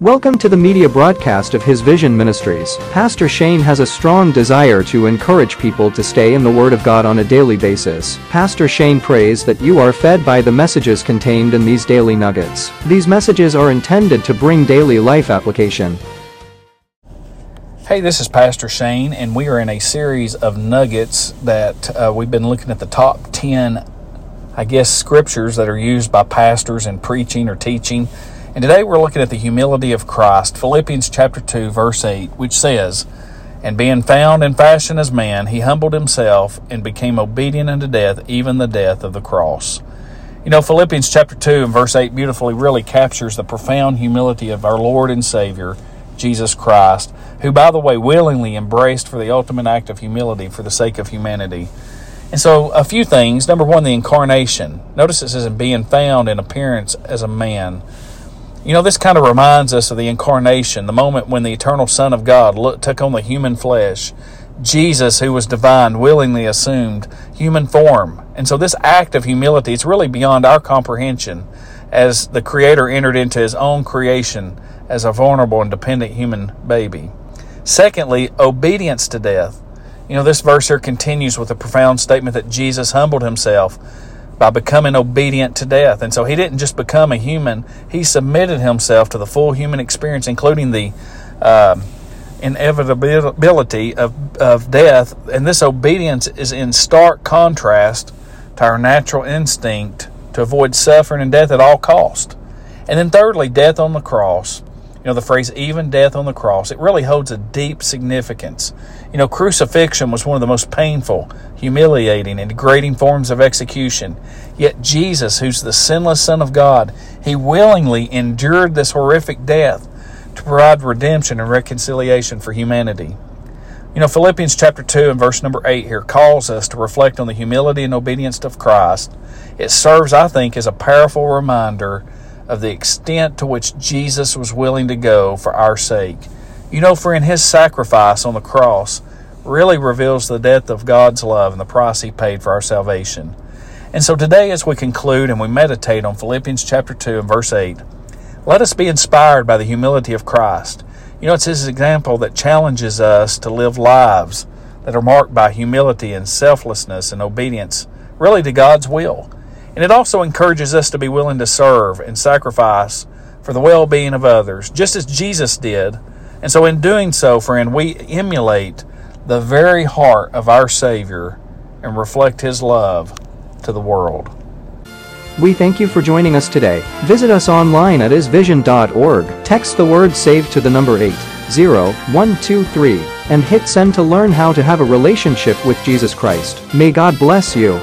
Welcome to the media broadcast of His Vision Ministries. Pastor Shane has a strong desire to encourage people to stay in the Word of God on a daily basis. Pastor Shane prays that you are fed by the messages contained in these daily nuggets. These messages are intended to bring daily life application. Hey, this is Pastor Shane, and we are in a series of nuggets that uh, we've been looking at the top 10, I guess, scriptures that are used by pastors in preaching or teaching and today we're looking at the humility of Christ, Philippians chapter 2, verse 8, which says, And being found in fashion as man, he humbled himself and became obedient unto death, even the death of the cross. You know, Philippians chapter 2 and verse 8 beautifully really captures the profound humility of our Lord and Savior, Jesus Christ, who, by the way, willingly embraced for the ultimate act of humility for the sake of humanity. And so, a few things. Number one, the incarnation. Notice it says, in being found in appearance as a man. You know, this kind of reminds us of the incarnation, the moment when the eternal Son of God look, took on the human flesh. Jesus, who was divine, willingly assumed human form. And so, this act of humility is really beyond our comprehension as the Creator entered into His own creation as a vulnerable and dependent human baby. Secondly, obedience to death. You know, this verse here continues with a profound statement that Jesus humbled Himself by becoming obedient to death. And so he didn't just become a human, he submitted himself to the full human experience, including the uh, inevitability of, of death. And this obedience is in stark contrast to our natural instinct to avoid suffering and death at all cost. And then thirdly, death on the cross. Know, the phrase even death on the cross, it really holds a deep significance. You know, crucifixion was one of the most painful, humiliating, and degrading forms of execution. Yet Jesus, who's the sinless Son of God, he willingly endured this horrific death to provide redemption and reconciliation for humanity. You know, Philippians chapter 2 and verse number 8 here calls us to reflect on the humility and obedience of Christ. It serves, I think, as a powerful reminder of the extent to which Jesus was willing to go for our sake. You know, for in his sacrifice on the cross really reveals the depth of God's love and the price he paid for our salvation. And so today, as we conclude and we meditate on Philippians chapter 2 and verse 8, let us be inspired by the humility of Christ. You know, it's his example that challenges us to live lives that are marked by humility and selflessness and obedience, really to God's will. And it also encourages us to be willing to serve and sacrifice for the well being of others, just as Jesus did. And so, in doing so, friend, we emulate the very heart of our Savior and reflect His love to the world. We thank you for joining us today. Visit us online at hisvision.org. Text the word SAVE to the number 80123 and hit send to learn how to have a relationship with Jesus Christ. May God bless you.